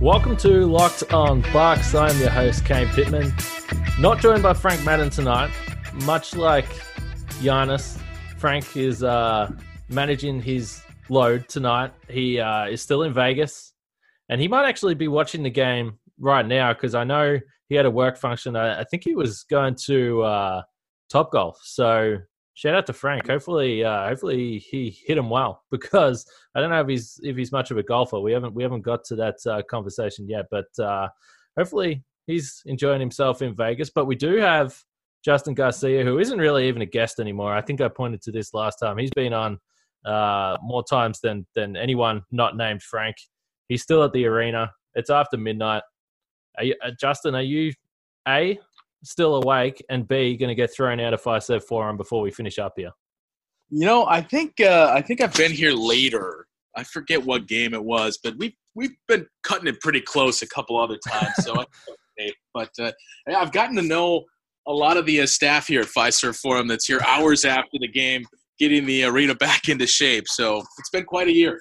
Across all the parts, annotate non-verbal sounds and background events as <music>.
Welcome to Locked on Bucks. I'm your host, Kane Pittman. Not joined by Frank Madden tonight. Much like Giannis, Frank is uh, managing his load tonight. He uh, is still in Vegas, and he might actually be watching the game right now because I know he had a work function. I, I think he was going to uh, Top Golf. So shout out to Frank. Hopefully, uh, hopefully he hit him well <laughs> because I don't know if he's if he's much of a golfer. We haven't we haven't got to that uh, conversation yet, but uh, hopefully he's enjoying himself in Vegas. But we do have Justin Garcia, who isn't really even a guest anymore. I think I pointed to this last time. He's been on uh, more times than than anyone not named Frank. He's still at the arena. It's after midnight. Are you, uh, Justin, are you a still awake and b going to get thrown out of Fiserv Forum before we finish up here? You know, I think uh, I think I've been here later. I forget what game it was, but we've we've been cutting it pretty close a couple other times. So, I, but uh, I've gotten to know a lot of the uh, staff here at Fiserv Forum. That's here hours after the game, getting the arena back into shape. So it's been quite a year.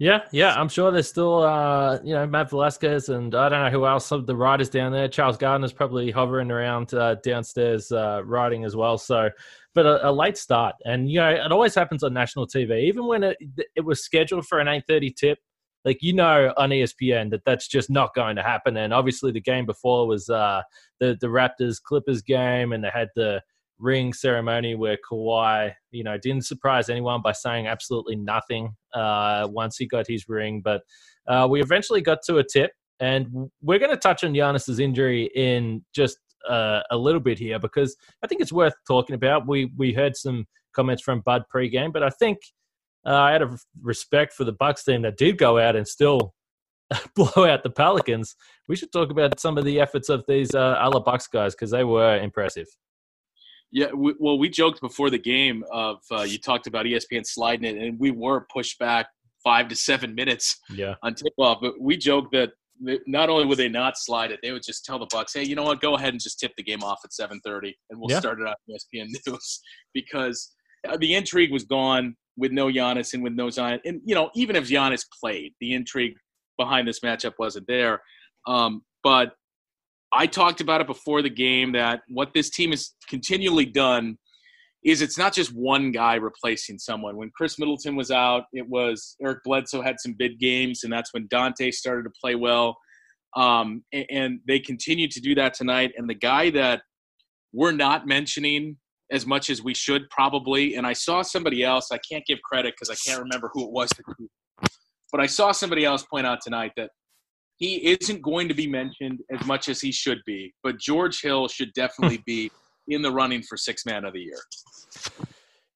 Yeah, yeah, I'm sure there's still, uh, you know, Matt Velazquez and I don't know who else, some of the riders down there. Charles Gardner's probably hovering around uh, downstairs uh, riding as well. So, but a, a late start, and you know, it always happens on national TV, even when it it was scheduled for an 8:30 tip. Like you know on ESPN that that's just not going to happen. And obviously the game before was uh, the the Raptors Clippers game, and they had the ring ceremony where Kawhi, you know, didn't surprise anyone by saying absolutely nothing uh, once he got his ring. But uh, we eventually got to a tip, and we're going to touch on Giannis's injury in just uh, a little bit here because I think it's worth talking about. We we heard some comments from Bud pregame, but I think uh, I had respect for the Bucks team that did go out and still <laughs> blow out the Pelicans. We should talk about some of the efforts of these uh, other Bucks guys because they were impressive. Yeah, we, well, we joked before the game of uh, you talked about ESPN sliding it, and we were pushed back five to seven minutes Yeah. on tip off. But we joked that not only would they not slide it, they would just tell the Bucks, "Hey, you know what? Go ahead and just tip the game off at 7:30, and we'll Yeah. start it on ESPN <laughs> News." because uh, the intrigue was gone with no Giannis and with no Zion. And you know, even if Giannis played, the intrigue behind this matchup wasn't there. Um, but I talked about it before the game that what this team has continually done is it's not just one guy replacing someone. When Khris Middleton was out, it was Eric Bledsoe had some big games, and that's when Donte started to play well. Um, and, they continue to do that tonight. And the guy that we're not mentioning as much as we should probably, and I saw somebody else, I can't give credit because I can't remember who it was, but I saw somebody else point out tonight that he isn't going to be mentioned as much as he should be, but George Hill should definitely <laughs> be in the running for six man of the year.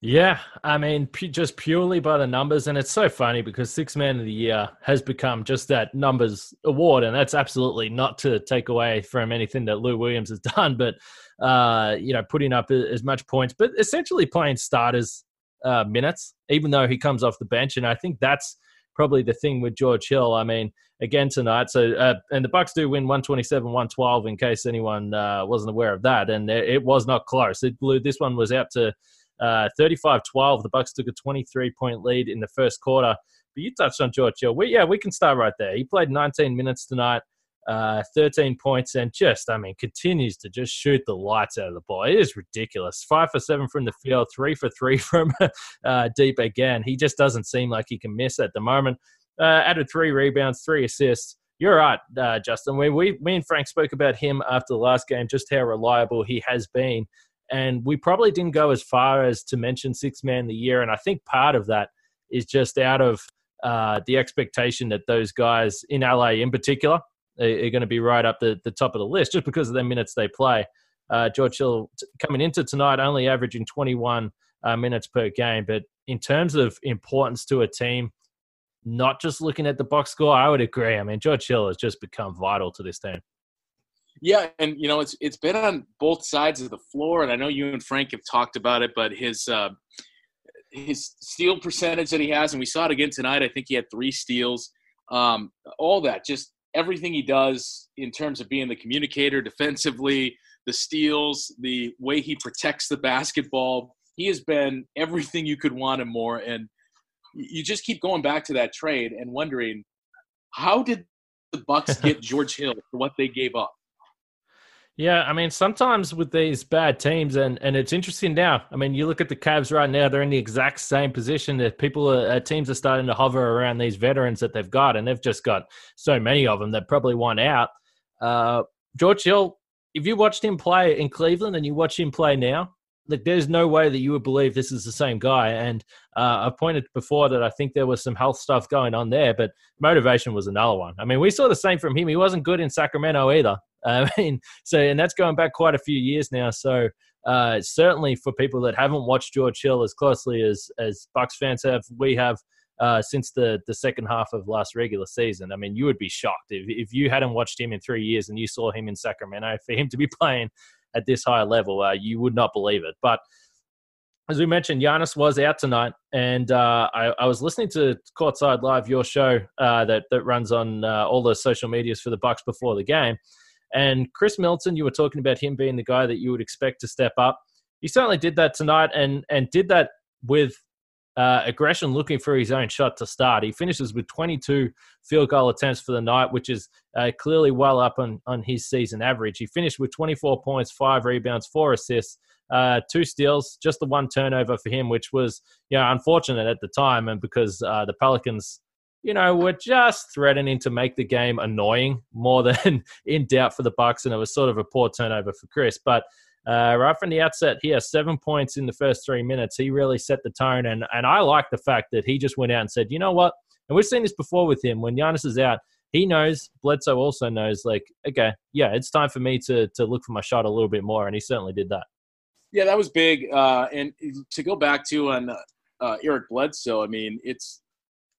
Yeah, I mean, pu- just purely by the numbers, and it's so funny because Six Man of the Year has become just that numbers award, and that's absolutely not to take away from anything that Lou Williams has <laughs> done, but uh, you know, putting up as much points, but essentially playing starters uh, minutes, even though he comes off the bench, and I think that's probably the thing with George Hill. I mean, again tonight, so uh, and the Bucks do win 127-112 in case anyone uh, wasn't aware of that, and it, it was not close. It blew. This one was out to uh, 35-12. The Bucks took a 23-point lead in the first quarter. But you touched on George Hill. We, yeah, we can start right there. He played 19 minutes tonight, uh, 13 points, and just, I mean, continues to just shoot the lights out of the ball. It is ridiculous. Five for seven from the field, three for three <laughs> from uh, deep again. He just doesn't seem like he can miss at the moment. Uh, added three rebounds, three assists. You're right, uh, Justin. We, we, me and Frank spoke about him after the last game, just how reliable he has been and we probably didn't go as far as to mention six man the year. And I think part of that is just out of uh, the expectation that those guys in LA in particular are, going to be right up the, the top of the list just because of the minutes they play. Uh, George Hill coming into tonight only averaging 21 uh, minutes per game, but in terms of importance to a team, not just looking at the box score, I would agree. I mean, George Hill has just become vital to this team. Yeah, and you know it's it's been on both sides of the floor, and I know you and Frank have talked about it, but his uh, his steal percentage that he has, and we saw it again tonight. I think he had three steals. Um, all that, just everything he does in terms of being the communicator defensively, the steals, the way he protects the basketball. He has been everything you could want and more. And you just keep going back to that trade and wondering how did the Bucks <laughs> get George Hill for what they gave up? Yeah, I mean, sometimes with these bad teams, and, and it's interesting now. I mean, you look at the Cavs right now; they're in the exact same position. That people, are, uh, teams are starting to hover around these veterans that they've got, and they've just got so many of them that probably want out. Uh, George Hill, if you watched him play in Cleveland and you watch him play now, like there's no way that you would believe this is the same guy. And uh, I pointed before that I think there was some health stuff going on there, but motivation was another one. I mean, we saw the same from him. He wasn't good in Sacramento either. <laughs> I mean, so and that's going back quite a few years now. So uh, certainly for people that haven't watched George Hill as closely as as Bucks fans have, we have. Uh, since the, the second half of last regular season. I mean, you would be shocked if, if you hadn't watched him in three years and you saw him in Sacramento. <laughs> For him to be playing at this high level, uh, you would not believe it. But as we mentioned, Giannis was out tonight, and uh, I, I, was listening to Courtside Live, your show uh, that that runs on uh, all the social medias for the Bucks before the game, and Khris Middleton, you were talking about him being the guy that you would expect to step up. He certainly did that tonight, and and did that with uh, aggression, looking for his own shot to start. He finishes with 22 field goal attempts for the night, which is uh, clearly well up on on his season average. He finished with 24 points, five rebounds, four assists. Uh, two steals, just the one turnover for him, which was you know unfortunate at the time, and because uh, the Pelicans you know, were just threatening to make the game annoying more <laughs> than in doubt for the Bucks, and it was sort of a poor turnover for Khris. But uh, right from the outset, he has seven points in the first three minutes. He really set the tone, and and I like the fact that he just went out and said, you know what? And we've seen this before with him. When Giannis is out, he knows. Bledsoe also knows. Like, okay, yeah, it's time for me to to look for my shot a little bit more, and he certainly did that. Yeah, that was big. Uh, and to go back to on uh, Eric Bledsoe, I mean, it's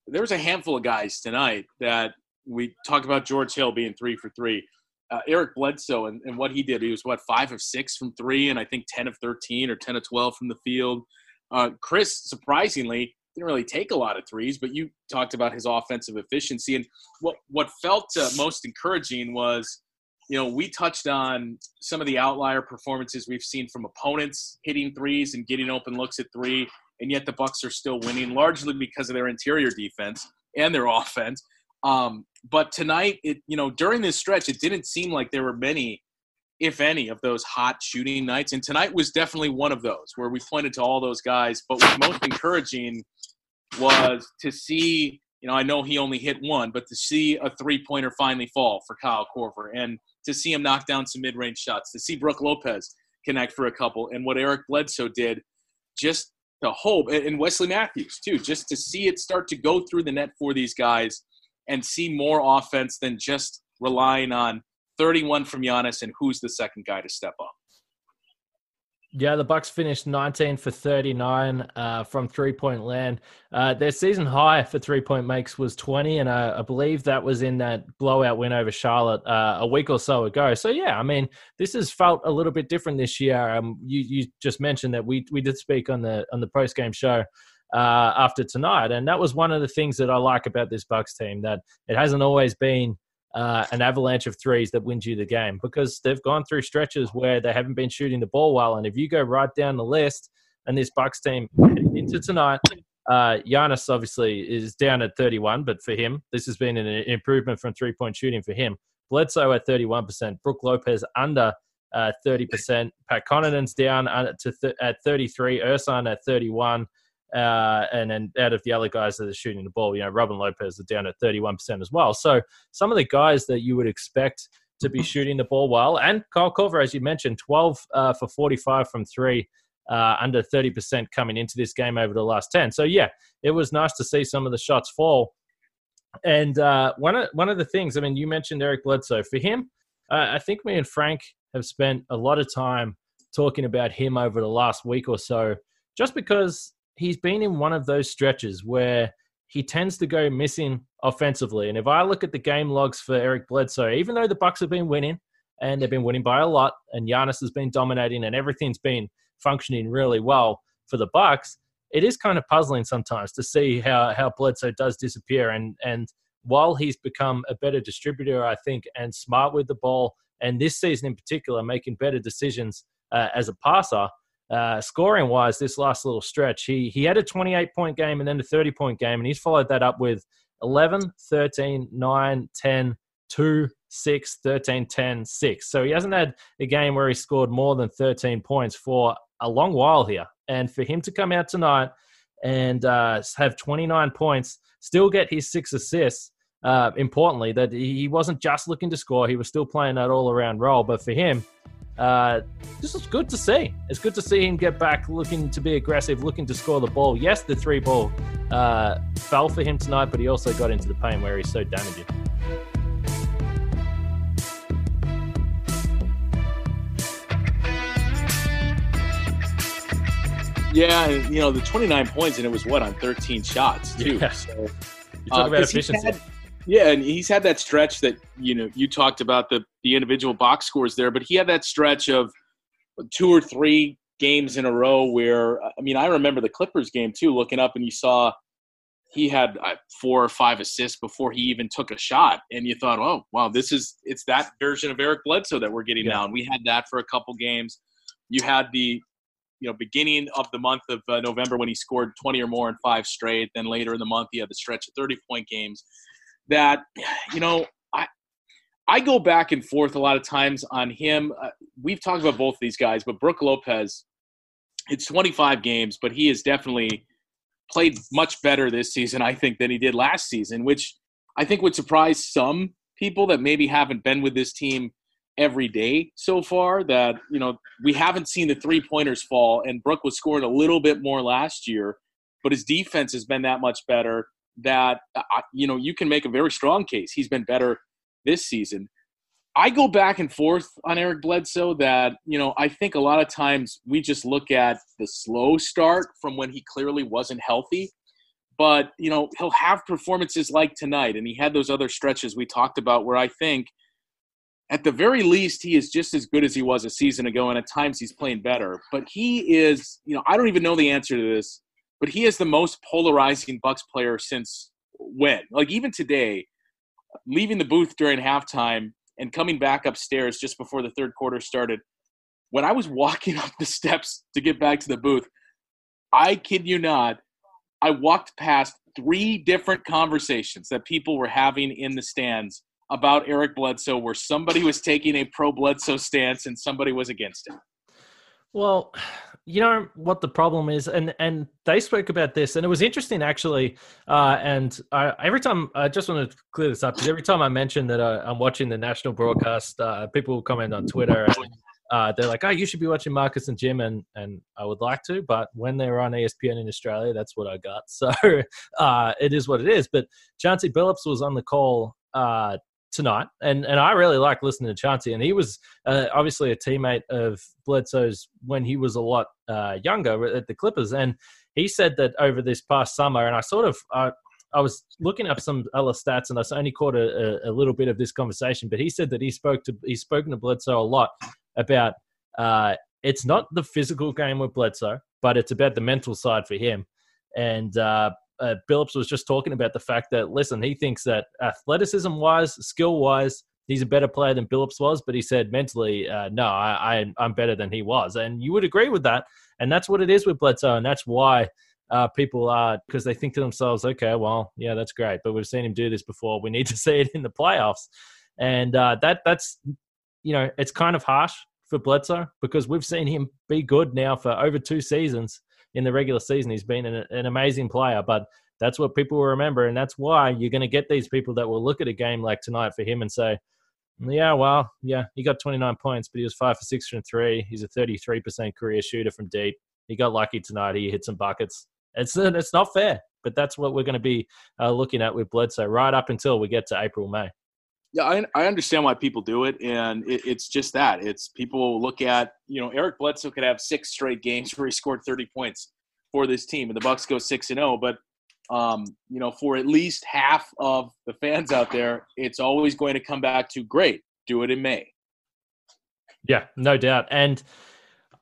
there was a handful of guys tonight that we talked about George Hill being three for three. Uh, Eric Bledsoe and, and, what he did, he was what five of six from three, and I think ten of thirteen or ten of twelve from the field. Uh, Khris, surprisingly, didn't really take a lot of threes, but you talked about his offensive efficiency, and what what felt uh, most encouraging was, you know, we touched on some of the outlier performances we've seen from opponents hitting threes and getting open looks at three and yet the Bucks are still winning, largely because of their interior defense and their <laughs> offense. Um, but tonight, it you know during this stretch, it didn't seem like there were many, if any, of those hot shooting nights. And tonight was definitely one of those where we pointed to all those guys. But what's most encouraging was to see. You know, I know he only hit one, but to see a three-pointer finally fall for Kyle Korver, and to see him knock down some mid-range shots, to see Brook Lopez connect for a couple, and what Eric Bledsoe did, just the hope and Wesley Matthews too, just to see it start to go through the net for these guys and see more offense than just relying on 31 from Giannis and who's the second guy to step up. Yeah, the Bucks finished 19 for 39 uh, from three-point land. Uh, their season high for three-point makes was 20, and I, I believe that was in that blowout win over Charlotte uh, a week or so ago. So yeah, I mean, this has felt a little bit different this year. Um, you you just mentioned that we we did speak on the on the post-game show uh, after tonight, and that was one of the things that I like about this Bucks team that it hasn't always been uh, an avalanche of threes that wins you the game because they've gone through stretches where they haven't been shooting the ball well. And if you go right down the list, and this Bucks team into tonight, uh, Giannis obviously is down at 31, but for him, this has been an improvement from three point shooting for him. Bledsoe at 31%, Brook Lopez under uh, 30%, Pat Connaughton's down to th- at 33, Ersan at 31. Uh, and then out of the other guys that are shooting the ball, you know, Robin Lopez is down at 31% as well. So some of the guys that you would expect to be shooting the ball well, and Kyle Korver, as you mentioned, 12 uh, for 45 from three. uh, under 30% coming into this game over the last 10. So, yeah, it was nice to see some of the shots fall. And uh, one, of, one of the things, I mean, you mentioned Eric Bledsoe. For him, I think me and Frank have spent a lot of time talking about him over the last week or so, just because he's been in one of those stretches where he tends to go missing offensively. And if I look at the game logs for Eric Bledsoe, even though the Bucks have been winning and they've been winning by a lot, and Giannis has been dominating and everything's been functioning really well for the Bucks, it is kind of puzzling sometimes to see how how Bledsoe does disappear. And and while he's become a better distributor, I think, and smart with the ball, and this season in particular, making better decisions uh, as a passer. Uh, scoring wise, this last little stretch, he he had a 28 point game and then a 30 point game, and he's followed that up with 11, 13, 9, 10, 2, 6, 13, 10, 6. So he hasn't had a game where he scored more than 13 points for a long while here. And for him to come out tonight and uh, have 29 points, still get his six assists, uh, importantly, that he wasn't just looking to score, he was still playing that all around role. But for him, uh, this is good to see. It's good to see him get back, looking to be aggressive, looking to score the ball. Yes, the three ball uh, fell for him tonight, but he also got into the paint where he's so damaging. Yeah, you know the 29 points, and it was what on 13 shots too. Yeah. So, You talk uh, about efficiency. Yeah, and he's had that stretch that you know you talked about the the individual box scores there, but he had that stretch of two or three games in a row where I mean I remember the Clippers game too. Looking up and you saw he had uh, four or five assists before he even took a shot, and you thought, oh wow, this is it's that version of Eric Bledsoe that we're getting Yeah. now. And we had that for a couple games. You had the you know beginning of the month of uh, November when he scored 20 or more in five straight. Then later in the month he had the stretch of 30 point games. That you know I I go back and forth a lot of times on him. Uh, we've talked about both these guys, but Brook Lopez, it's 25 games, but he has definitely played much better this season, I think, than he did last season, which I think would surprise some people that maybe haven't been with this team every day so far. That, you know, we haven't seen the three pointers fall, and Brooke was scoring a little bit more last year, but his defense has been that much better that, uh, you know, you can make a very strong case. He's been better this season. I go back and forth on Eric Bledsoe that, you know, I think a lot of times we just look at the slow start from when he clearly wasn't healthy. But, you know, he'll have performances like tonight. And he had those other stretches we talked about where I think at the very least he is just as good as he was a season ago. And at times he's playing better. But he is, you know, I don't even know the answer to this, but he is the most polarizing Bucks player since when? Like even today, leaving the booth during halftime and coming back upstairs just before the third quarter started, when I was walking <laughs> up the steps to get back to the booth, I kid you not, I walked past three different conversations that people were having in the stands about Eric Bledsoe, where somebody was taking a pro Bledsoe stance and somebody was against him. Well, you know what the problem is, and and they spoke about this, and it was interesting actually. Uh, and I, every time I just want to clear this up because every time I mention that I, I'm watching the national broadcast, uh, people comment on Twitter. And, uh, they're like, "Oh, you should be watching Marques and Jim," and and I would like to, but when they were on ESPN in Australia, that's what I got. <laughs> So uh, it is what it is. But Chauncey Billups was on the call uh, tonight, and and I really like listening to Chauncey, and he was uh, obviously a teammate of Bledsoe's when he was a lot uh, younger at the Clippers, and he said that over this past summer, and I sort of. Uh, I was looking up some other stats, and I only caught a, a, a little bit of this conversation. But he said that he spoke to he's spoken to Bledsoe a lot about uh, it's not the physical game with Bledsoe, but it's about the mental side for him. And uh, uh, Billups was just talking about the fact that listen, he thinks that athleticism wise, skill wise, he's a better player than Billups was, but he said mentally, uh, no, I, I, I'm better than he was, and you would agree with that. And that's what it is with Bledsoe, and that's why. Uh, people are because they think to themselves, okay, well, yeah, that's great, but we've seen him do this before. We need to <laughs> see it in the playoffs, and uh, that that's you know it's kind of harsh for Bledsoe because we've seen him be good now for over two seasons in the regular season. He's been an, an amazing player, but that's what people will remember, and that's why you're going to get these people that will look at a game like tonight for him and say, "Yeah, well, yeah, he got 29 points, but he was five for six from three. He's a 33% career shooter from deep. He got lucky tonight. He hit some buckets. It's it's not fair, but that's what we're going to be uh, looking at with Bledsoe right up until we get to April May. Yeah, I, I understand why people do it, and it, it's just that it's people look at you know Eric Bledsoe could have six straight games <laughs> where he scored 30 points for this team, and the Bucks go six and zero. Oh, but um, you know, for at least half of the fans out there, it's always going to come back to great. Do it in May. Yeah, no doubt, and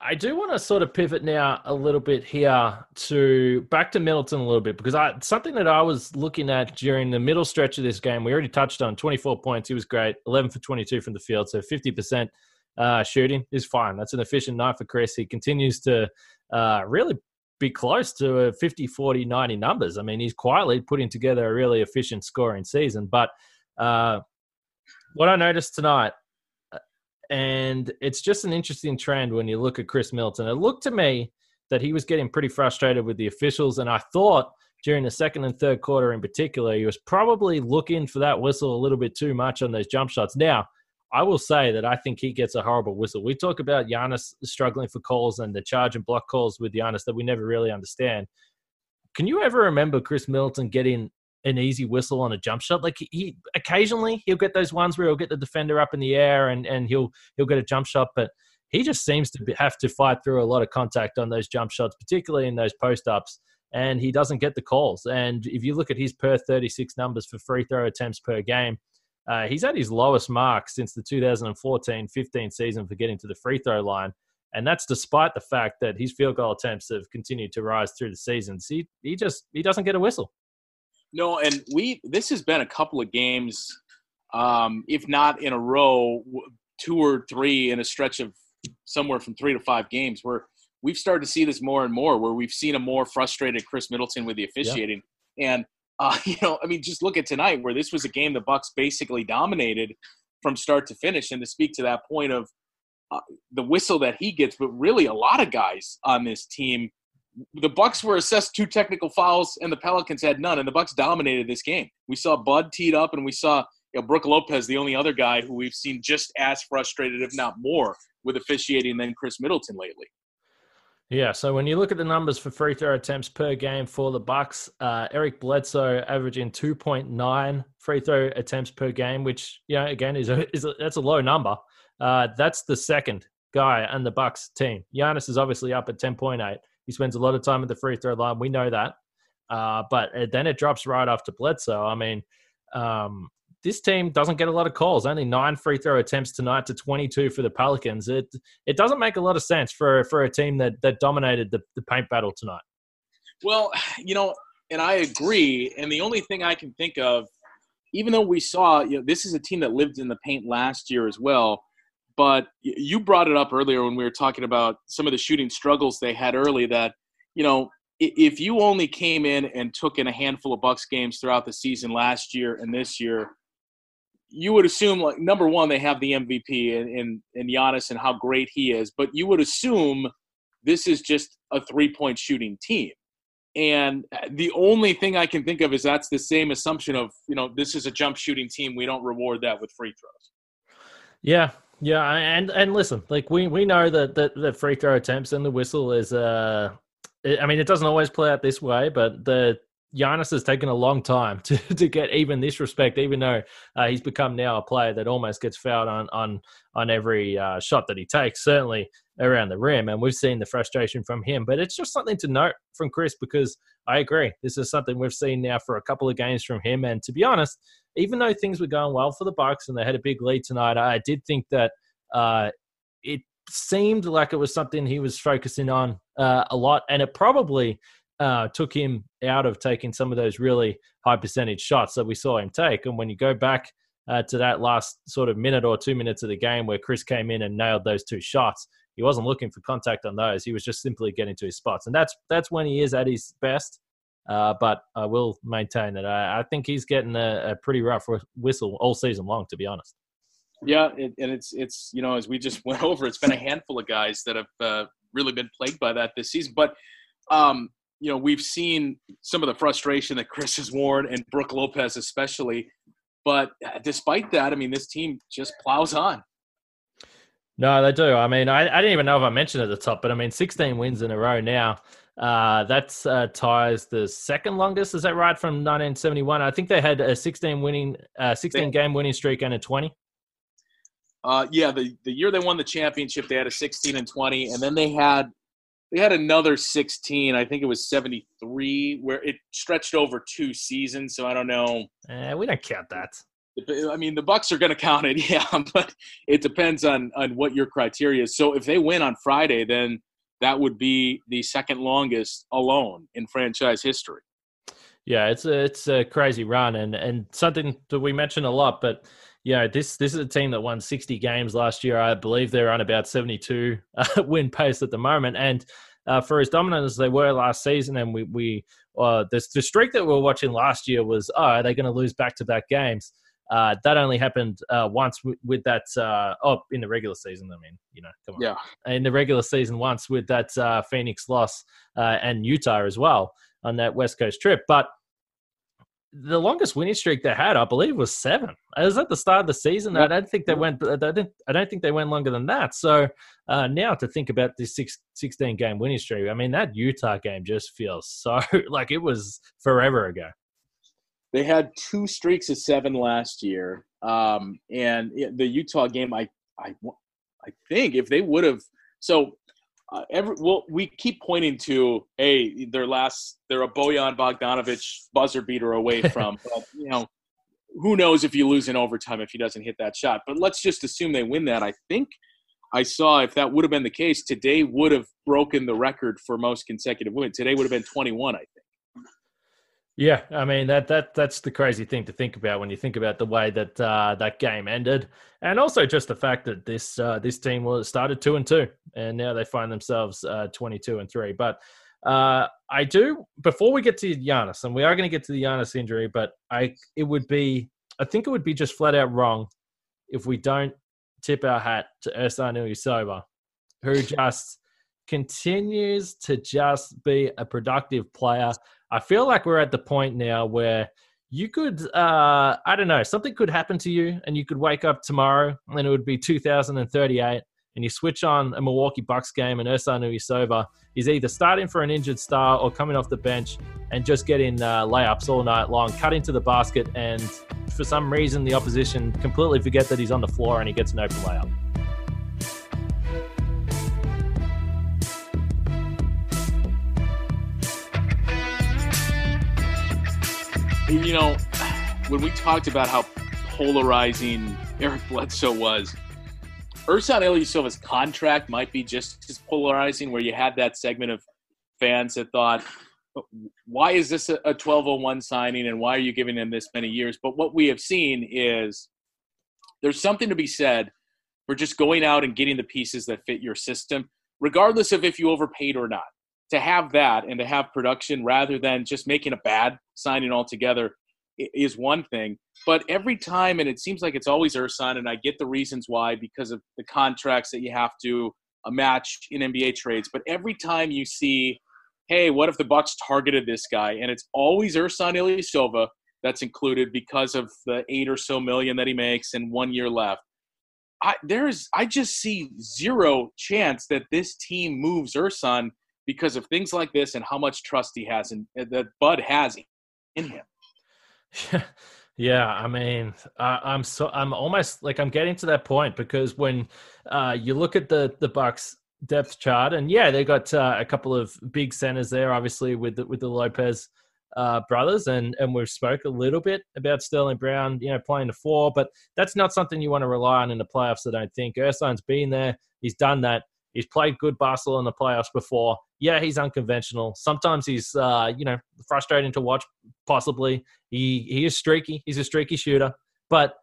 I do want to sort of pivot now a little bit here to back to Middleton a little bit because I something that I was looking at during the middle stretch of this game. We already touched on 24 points. He was great, 11 for 22 from the field, so 50 percent uh, shooting is fine. That's an efficient night for Khris. He continues to uh, really be close to a 50, 40, 90 numbers. I mean, he's quietly putting together a really efficient scoring season. But uh, what I noticed tonight and it's just an interesting trend when you look at Khris Middleton. It looked to me that he was getting pretty frustrated with the officials, and I thought during the second and third quarter in particular, he was probably looking for that whistle a little bit too much on those jump shots. Now, I will say that I think he gets a horrible whistle. We talk about Giannis struggling for calls and the charge and block calls with Giannis that we never really understand. Can you ever remember Khris Middleton getting an easy whistle on a jump shot. Like he occasionally he'll get those ones where he'll get the defender up in the air and and he'll he'll get a jump shot, but he just seems to be, have to fight through a lot of contact on those jump shots, particularly in those post ups. And he doesn't get the calls. And if you look at his per 36 numbers for free throw attempts per game, uh, he's at his lowest mark since the 2014 15 season for getting to the free throw line. And that's despite the fact that his field goal attempts have continued to rise through the seasons. He, he just he doesn't get a whistle. No, and we this has been a couple of games, um, if not in a row, two or three in a stretch of somewhere from three to five games where we've started to see this more and more, where we've seen a more frustrated Khris Middleton with the officiating, yeah. and uh, <laughs> you know, I mean, just look at tonight where this was a game the Bucks basically dominated from start to finish, and to speak to that point of uh, the whistle that he gets, but really a lot of guys on this team the Bucks were assessed two technical fouls, and the Pelicans had none, and the Bucks dominated this game. We saw Bud teed up, and we saw you know, Brook Lopez, the only other guy who we've seen just as frustrated, if not more, with officiating than Khris Middleton lately. Yeah, so when you look at the numbers for free throw attempts per game for the Bucks, uh, Eric Bledsoe averaging two point nine free throw attempts per game, which you know again is a, is a, that's a low number. Uh, that's the second guy on the Bucks team. Giannis is obviously up at ten point eight. He spends a lot of time at the free throw line. We know that. Uh, but then it drops right to Bledsoe. I mean, um, this team doesn't get a lot of calls. Only nine free throw attempts tonight to 22 for the Pelicans. It it doesn't make a lot of sense for for a team that that dominated the, the paint battle tonight. Well, <sighs> you know, and I agree. And the only thing I can think of, even though we saw, you know, this is a team that lived in the paint last year as well. But you brought it up earlier when we were talking about some of the shooting struggles they had early. That you know, if you only came in and took in a handful of Bucks games throughout the season last year and this year, you would assume like number one they have the MVP in in, in Giannis and how great he is, but you would assume this is just a three point shooting team. And uh, the only thing I can think of is that's the same assumption of you know this is a jump shooting team. We don't reward that with free throws. Yeah, yeah, and and listen, like we we know that that the free throw attempts and the whistle is uh, I mean, it doesn't always play out this way, but the Giannis has taken a long time <laughs> to, to get even this respect, even though uh, he's become now a player that almost gets fouled on on on every uh, shot that he takes, certainly around the rim, and we've seen the frustration from him. But it's just something to note from Khris because I agree, this is something we've seen now for a couple of games from him, and to be honest, even though things were going well for the Bucks and they had a big lead tonight, I did think that uh, it seemed like it was something he was focusing on uh, a lot, and it probably uh, took him out of taking some of those really high percentage shots that we saw him take. And when you go back uh, to that last sort of minute or two minutes of the game where Khris came in and nailed those two shots, he wasn't looking for contact on those. He was just simply getting to his spots, and that's that's when he is at his best. Uh, but I will maintain that I, I think he's getting a, a, pretty rough whistle all season long, to be honest. Yeah, it, and it's it's you know as we just <laughs> went over, it's been a handful of guys that have uh, really been plagued by that this season. But um, you know we've seen some of the frustration that Khris has worn and Brook Lopez especially. But uh, despite that, I mean this team just plows on. No, they do. I mean, I, I didn't even know if I mentioned at the top, but I mean, 16 wins in a row now. Uh, that's uh, ties the second longest. Is that right from 1971? I think they had a 16 winning, uh, 16 they, game winning streak and a 20. Uh, yeah, the the year they won the championship, they had a 16 and 20, and then they had they had another 16. I think it was 73, where it stretched over two seasons. So I don't know. Eh, we don't count that. I mean, the Bucks are going to count it, <laughs> yeah, but it depends on on what your criteria is. So if they win on Friday, then that would be the second longest alone in franchise history. Yeah, it's a it's a crazy run, and and something that we mention a lot, but yeah, this this is a team that won 60 games last year. I believe they're on about 72 uh, <laughs> win pace at the moment, and uh, for as dominant as they were last season, and we we uh, the, the streak that we were watching last year was, oh, are they going to lose back to back games? Uh, that only happened uh, once w- with that. Uh, oh, in the regular season, I mean, you know, come on. Yeah. In the regular season, once with that uh, Phoenix loss uh, and Utah as well on that West Coast trip. But the longest winning streak they had, I believe, was seven. It was at the start of the season. I don't think they went. I don't. I don't think they went longer than that. So uh, now to think about this six, 16 game winning streak, I mean that Utah game just feels <laughs> so like it was forever ago. They had two streaks of seven last year, um, and the Utah game. I, I, I think if they would have so. Uh, every well, we keep pointing to hey, their last they're a Bojan Bogdanovic buzzer beater away <laughs> from, but, you know, who knows if you lose in overtime if he doesn't hit that shot. But let's just assume they win that. I think I saw if that would have been the case, today would have broken the record for most consecutive wins. Today would have been 21, I think. Yeah, I mean that that that's the crazy thing to think about when you think about the way that uh, that game ended, and also just the fact that this uh, this team was started two and two, and now they find themselves uh, twenty two and three. But uh, I do before we get to Giannis, and we are going to get to the Giannis injury, but I it would be I think it would be just flat out wrong if we don't tip our hat to Ersan Ilyasova, who just continues to just be a productive player. I feel like we're at the point now where you could, uh, I don't know, something could happen to you and you could wake up tomorrow and it would be 2038 and you switch on a Milwaukee Bucks game and Ersan Ilyasova is either starting for an injured star or coming off the bench and just getting uh, layups all night long, cutting to the basket, and for some reason the opposition completely forget that he's on the floor and he gets an open layup. You know, when we talked about how polarizing Eric Bledsoe was, Ersan Ilyasova's contract might be just as polarizing, where you had that segment of fans that thought, why is this a 1201 signing and why are you giving him this many years? But what we have seen is there's something to be said for just going out and getting the pieces that fit your system, regardless of if you overpaid or not to have that and to have production rather than just making a bad signing altogether is one thing. But every time, and it seems like it's always Ersan, and I get the reasons why because of the contracts that you have to uh, match in NBA trades. But every time you see, hey, what if the Bucks targeted this guy? And it's always Ersan Ilyasova that's included because of the eight or so million that he makes and one year left. I, there's, I just see zero chance that this team moves Ersan because of things like this and how much trust he has and that Bud has in him. <laughs> Yeah, I mean, uh, I'm so I'm almost like I'm getting to that point because when uh, you look at the the Bucks depth chart, and yeah, they got uh, a couple of big centers there, obviously with the, with the Lopez uh, brothers, and and we've spoke a little bit about Sterling Brown, you know, playing the four, but that's not something you want to rely on in the playoffs. I don't think Ersan's been there, he's done that. He's played good basketball in the playoffs before. Yeah, he's unconventional. Sometimes he's, uh, you know, frustrating to watch. Possibly, he he is streaky. He's a streaky shooter, but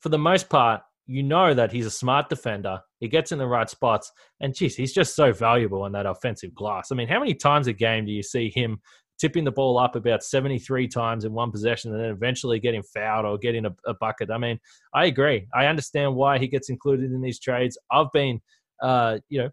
for the most part, you know that he's a smart defender. He gets in the right spots, and geez, he's just so valuable on that offensive glass. I mean, how many times a game do you see him tipping the ball up about 73 times in one possession and then eventually getting fouled or getting a, a bucket? I mean, I agree. I understand why he gets included in these trades. I've been uh, you know,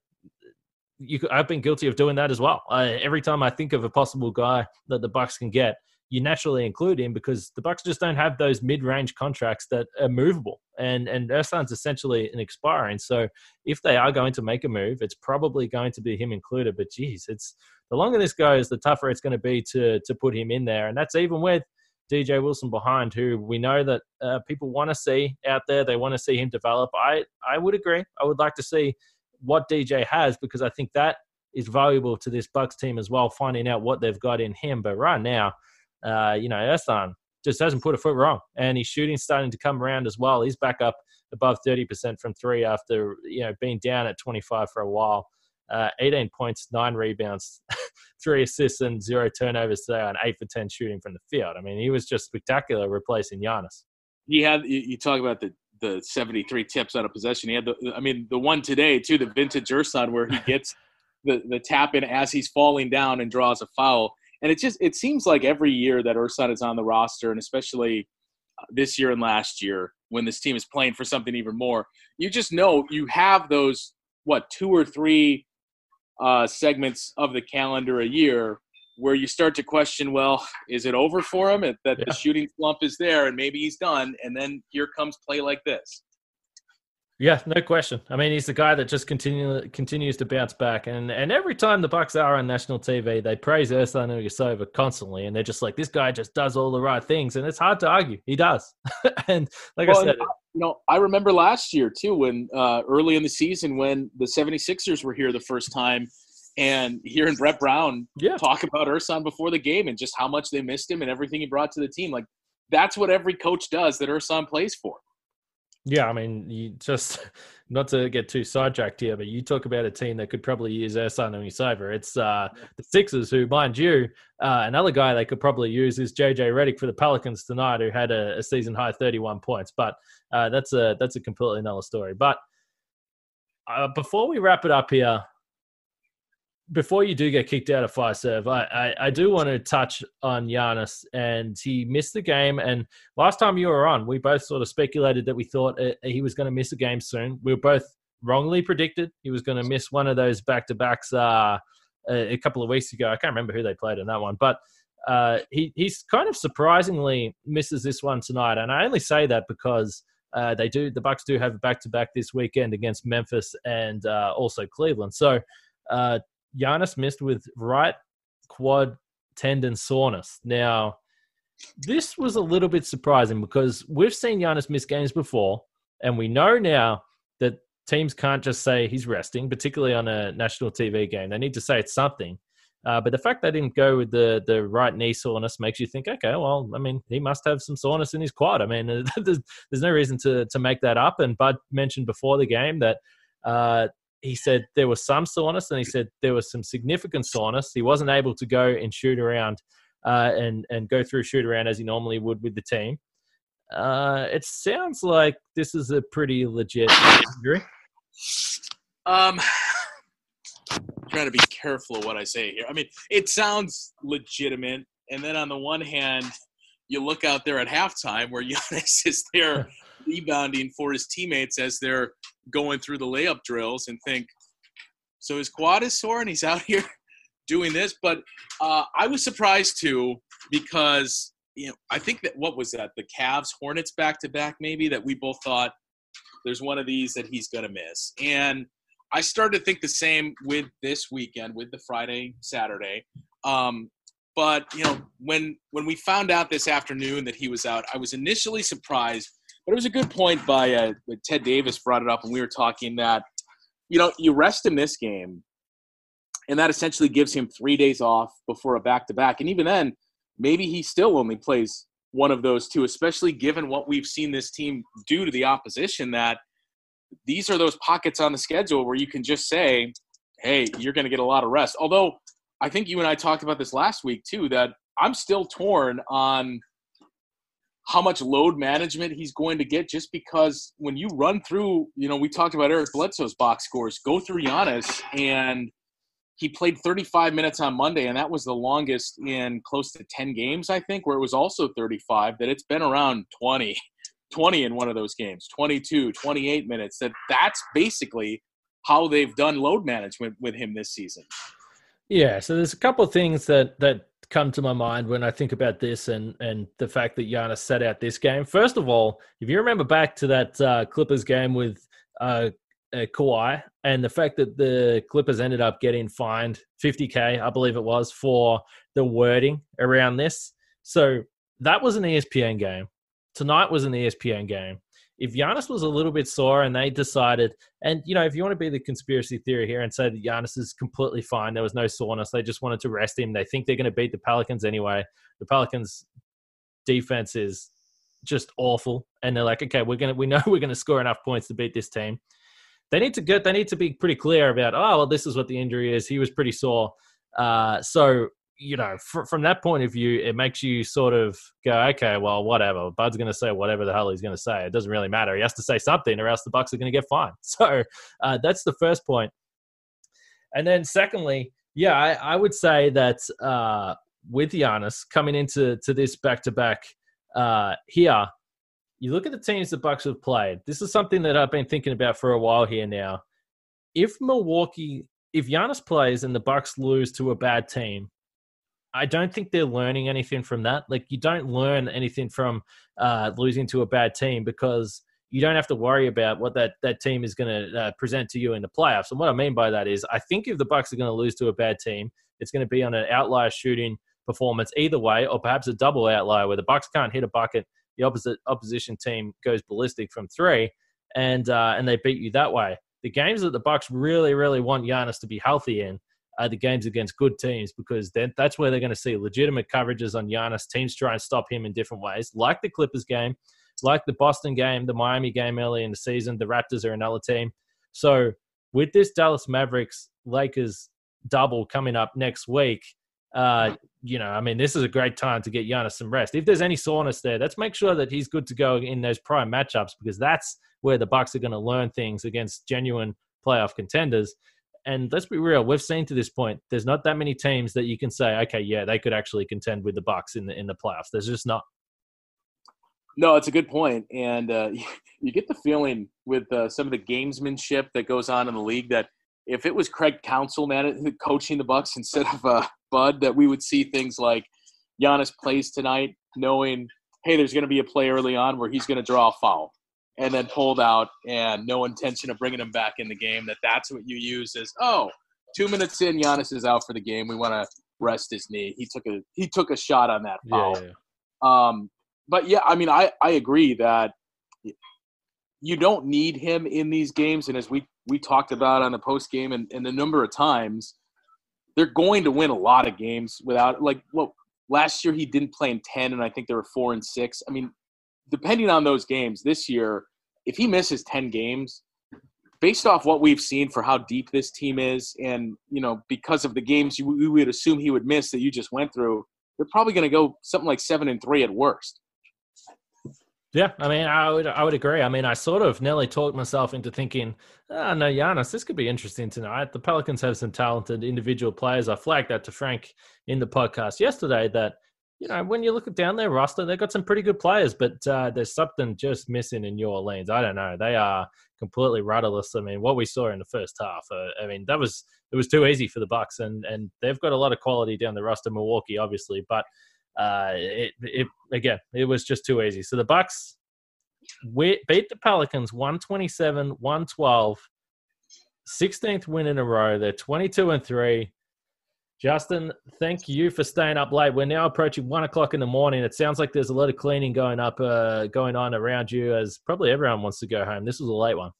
you, I've been guilty of doing that as well. every time I think of a possible guy that the Bucks can get, you naturally include him because the Bucks just don't have those mid-range contracts that are movable, and and Ersan's essentially an expiring. So if they are going to make a move, it's probably going to be him included. But geez, it's the longer this goes, the tougher it's going to be to to put him in there, and that's even with DJ Wilson behind, who we know that uh, people want to see out there. They want to see him develop. I I would agree. I would like to see what DJ has because I think that is valuable to this Bucks team as well, finding out what they've got in him. But right now, uh, you know, Ersan just hasn't put a foot wrong, and his shooting's starting to come around as well. He's back up above 30% from three after you know being down at 25 for a while. Uh, 18 points, nine rebounds, <laughs> three assists, and zero turnovers today on eight for 10 shooting from the field. I mean, he was just spectacular replacing Giannis. He had you talk about the the 73 tips out of possession. He had the I mean the one today too, the vintage Ersan where he <laughs> gets the the tap in as he's falling down and draws a foul. And it just it seems like every year that Ersan is on the roster, and especially uh, this year and last year when this team is playing for something even more, you just know you have those what two or three uh, segments of the calendar a year where you start to question, well, is it over for him? That yeah. the shooting slump is there and maybe he's done, and then here comes play like this. Yeah, no question. I mean, he's the guy that just continue, continues to bounce back, and and every time the Bucks are on national TV, they praise Ersan Ilyasova constantly, and they're just like, this guy just does all the right things, and it's hard to argue. He does, <laughs> and like well, I said, you know, I remember last year too, when uh, early in the season when the 76ers were here the first time, and hearing Brett Brown yeah. talk about Ersan before the game and just how much they missed him and everything he brought to the team, like that's what every coach does that Ersan plays for. Yeah, I mean, you just <laughs> not to get too sidetracked here, but you talk about a team that could probably use Ersan Ilyasova. It's uh, the Sixers, who, mind you, uh, another guy they could probably use is JJ Redick for the Pelicans tonight, who had a, a season high 31 points. But uh, that's a that's a completely another story. But uh, before we wrap it up here, before you do get kicked out of Fiserv, I, I, I, do want to touch on Giannis, and he missed the game. And last time you were on, we both sort of speculated that we thought uh, he was going to miss a game soon. We were both wrongly predicted he was going to miss one of those back to backs uh, a, a, couple of weeks ago. I can't remember who they played in that one, but uh, he he's kind of surprisingly misses this one tonight. And I only say that because. Uh, they do. The Bucks do have a back-to-back this weekend against Memphis and uh, also Cleveland. So uh, Giannis missed with right quad tendon soreness. Now, this was a little bit surprising because we've seen Giannis miss games before, and we know now that teams can't just say he's resting, particularly on a national TV game. They need to say it's something. Uh, but the fact they didn't go with the the right knee soreness makes you think, okay, well, I mean, he must have some soreness in his quad. I mean, <laughs> there's, there's no reason to to make that up. And Bud mentioned before the game that uh, he said there was some soreness and he said there was some significant soreness. He wasn't able to go and shoot around uh, and and go through shoot around as he normally would with the team. Uh, it sounds like this is a pretty legit injury. Um, <sighs> trying to be careful of what I say here. I mean, it sounds legitimate, and then on the one hand, you look out there at halftime where <laughs> Giannis is there rebounding for his teammates as they're going through the layup drills and think, so his quad is sore and he's out <laughs> here doing this. But uh, I was surprised too because you know I think that what was that the Cavs Hornets back to back maybe that we both thought there's one of these that he's gonna miss and. I started to think the same with this weekend, with the Friday, Saturday. Um, but you know, when when we found out this afternoon that he was out, I was initially surprised but it was a good point by uh, Ted Davis brought it up when we were talking that, you know, you rest him this game, and that essentially gives him three days off before a back to back. And even then, maybe he still only plays one of those two, especially given what we've seen this team do to the opposition. That these are those pockets on the schedule where you can just say, hey, you're going to get a lot of rest. Although I think you and I talked about this last week too, that I'm still torn on how much load management he's going to get just because when you run through, you know, we talked about Eric Bledsoe's box scores, go through Giannis and he played 35 minutes on Monday, and that was the longest in close to 10 games, I think, where it was also 35, that it's been around 20, <laughs> 20 in one of those games, 22, 28 minutes. That that's basically how they've done load management with him this season. Yeah, so there's a couple things that that come to my mind when I think about this and and the fact that Giannis set out this game. First of all, if you remember back to that uh, Clippers game with uh, uh, Kawhi and the fact that the Clippers ended up getting fined 50k, I believe it was, for the wording around this. So that was an ESPN game. Tonight was an ESPN game if Giannis was a little bit sore and they decided, and you know, if you want to be the conspiracy theory here and say that Giannis is completely fine, there was no soreness, they just wanted to rest him. They think they're going to beat the Pelicans anyway. The Pelicans' defense is just awful, and they're like, okay, we're gonna, we know <laughs> we're going to score enough points to beat this team. They need to get, they need to be pretty clear about, oh, well, this is what the injury is. He was pretty sore. Uh, so you know, fr- from that point of view, it makes you sort of go, okay, well, whatever. Bud's going to say whatever the hell he's going to say. It doesn't really matter. He has to say something, or else the Bucks are going to get fined. <laughs> So uh, that's the first point. And then, secondly, yeah, I, I would say that uh, with Giannis coming into to this back to back here, you look at the teams the Bucks have played. This is something that I've been thinking about for a while here now. If Milwaukee, if Giannis plays and the Bucks lose to a bad team, I don't think they're learning anything from that. Like you don't learn anything from uh, losing to a bad team because you don't have to worry about what that, that team is going to uh, present to you in the playoffs. And what I mean by that is, I think if the Bucks are going to lose to a bad team, it's going to be on an outlier shooting performance either way, or perhaps a double outlier where the Bucks can't hit a bucket, the opposite opposition team goes ballistic from three, and uh, and they beat you that way. The games that the Bucks really, really want Giannis to be healthy in the games against good teams because then that's where they're going to see legitimate coverages on Giannis. Teams try and stop him in different ways, like the Clippers game, like the Boston game, the Miami game early in the season. The Raptors are another team. So with this Dallas Mavericks Lakers double coming up next week, uh, you know, I mean, this is a great time to get Giannis some rest. If there's any soreness there, let's make sure that he's good to go in those prime matchups because that's where the Bucks are going to learn things against genuine playoff contenders and let's be real, we've seen to this point, there's not that many teams that you can say, okay, yeah, they could actually contend with the Bucks in the in the playoffs. There's just not. No, it's a good point, and uh, <laughs> you get the feeling with uh, some of the gamesmanship that goes on in the league that if it was Craig Counsell man <laughs> coaching the Bucks instead of uh, Bud, that we would see things like Giannis plays tonight, knowing hey, there's going to be a play early on where he's going to draw a foul and then pulled out and no intention of bringing him back in the game, that that's what you use as, oh, two minutes in, Giannis is out for the game. We want to rest his knee. He took a he took a shot on that foul. Yeah, yeah. Um, but yeah, I mean, I I agree that you don't need him in these games, and as we we talked about on the post game and, and the number of times, they're going to win a lot of games without like well last year he didn't play in 10 and i think there were four and six i mean depending on those games this year, if he misses 10 games, based off what we've seen for how deep this team is, and you know, because of the games we would assume he would miss that you just went through, they're probably going to go something like seven and three at worst. Yeah, I mean, I would, I would agree. I mean, I sort of nearly talked myself into thinking, oh, no, Giannis, this could be interesting tonight. The Pelicans have some talented individual players. I flagged that to Frank in the podcast yesterday that you know, when you look at down their roster, they've got some pretty good players, but uh, there's something just missing in New Orleans. I don't know. They are completely rudderless. I mean, what we saw in the first half, uh, I mean, that was it was too easy for the Bucks, and and they've got a lot of quality down the roster. Milwaukee, obviously, but uh, it, it again, it was just too easy. So the Bucks beat the Pelicans 127, 112, 16th win in a row. They're 22 and three. Justin, thank you for staying up late. We're now approaching one o'clock in the morning. It sounds like there's a lot of cleaning going up, uh, going on around you, as probably everyone wants to go home. This was a late one.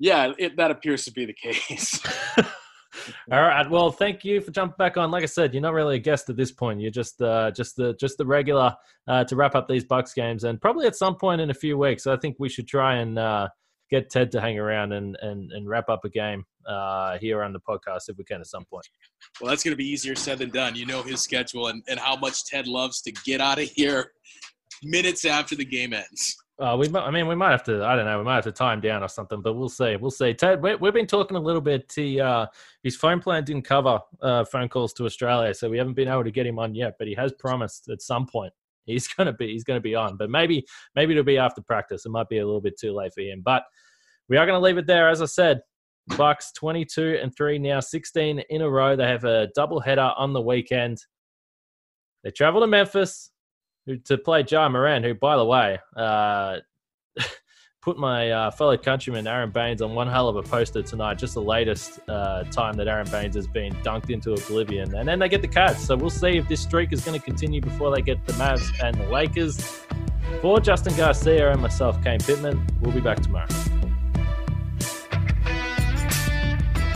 Yeah, it, that appears to be the case. <laughs> <laughs> All right. Well, thank you for jumping back on. Like I said, you're not really a guest at this point. You're just uh, just the just the regular uh, to wrap up these Bucks games, and probably at some point in a few weeks, I think we should try and uh, get Ted to hang around and and, and wrap up a game uh, here on the podcast if we can at some point. Well, that's going to be easier said than done. You know his schedule and, and how much Ted loves to get out of here minutes after the game ends. Uh, we, I mean, we might have to. I don't know. We might have to time down or something, but we'll see. We'll see. Ted, we, have been talking a little bit. He, uh, his phone plan didn't cover uh, phone calls to Australia, so we haven't been able to get him on yet. But he has promised at some point he's <laughs> to be he's to be on. But maybe maybe it'll be after practice. It might be a little bit too late for him. But we are to leave it there. As I said, Bucks 22 and 3 now, 16 in a row. They have a double header on the weekend. They travel to Memphis to play Ja Morant, who, by the way, uh, <laughs> put my uh, fellow countryman Aaron Baynes on one hell of a poster tonight. Just the latest uh, time that Aaron Baynes has been dunked into oblivion. And then they get the Cavs. So we'll see if this streak is going to continue before they get the Mavs and the Lakers. For Justin Garcia and myself, Kane Pittman, we'll be back tomorrow.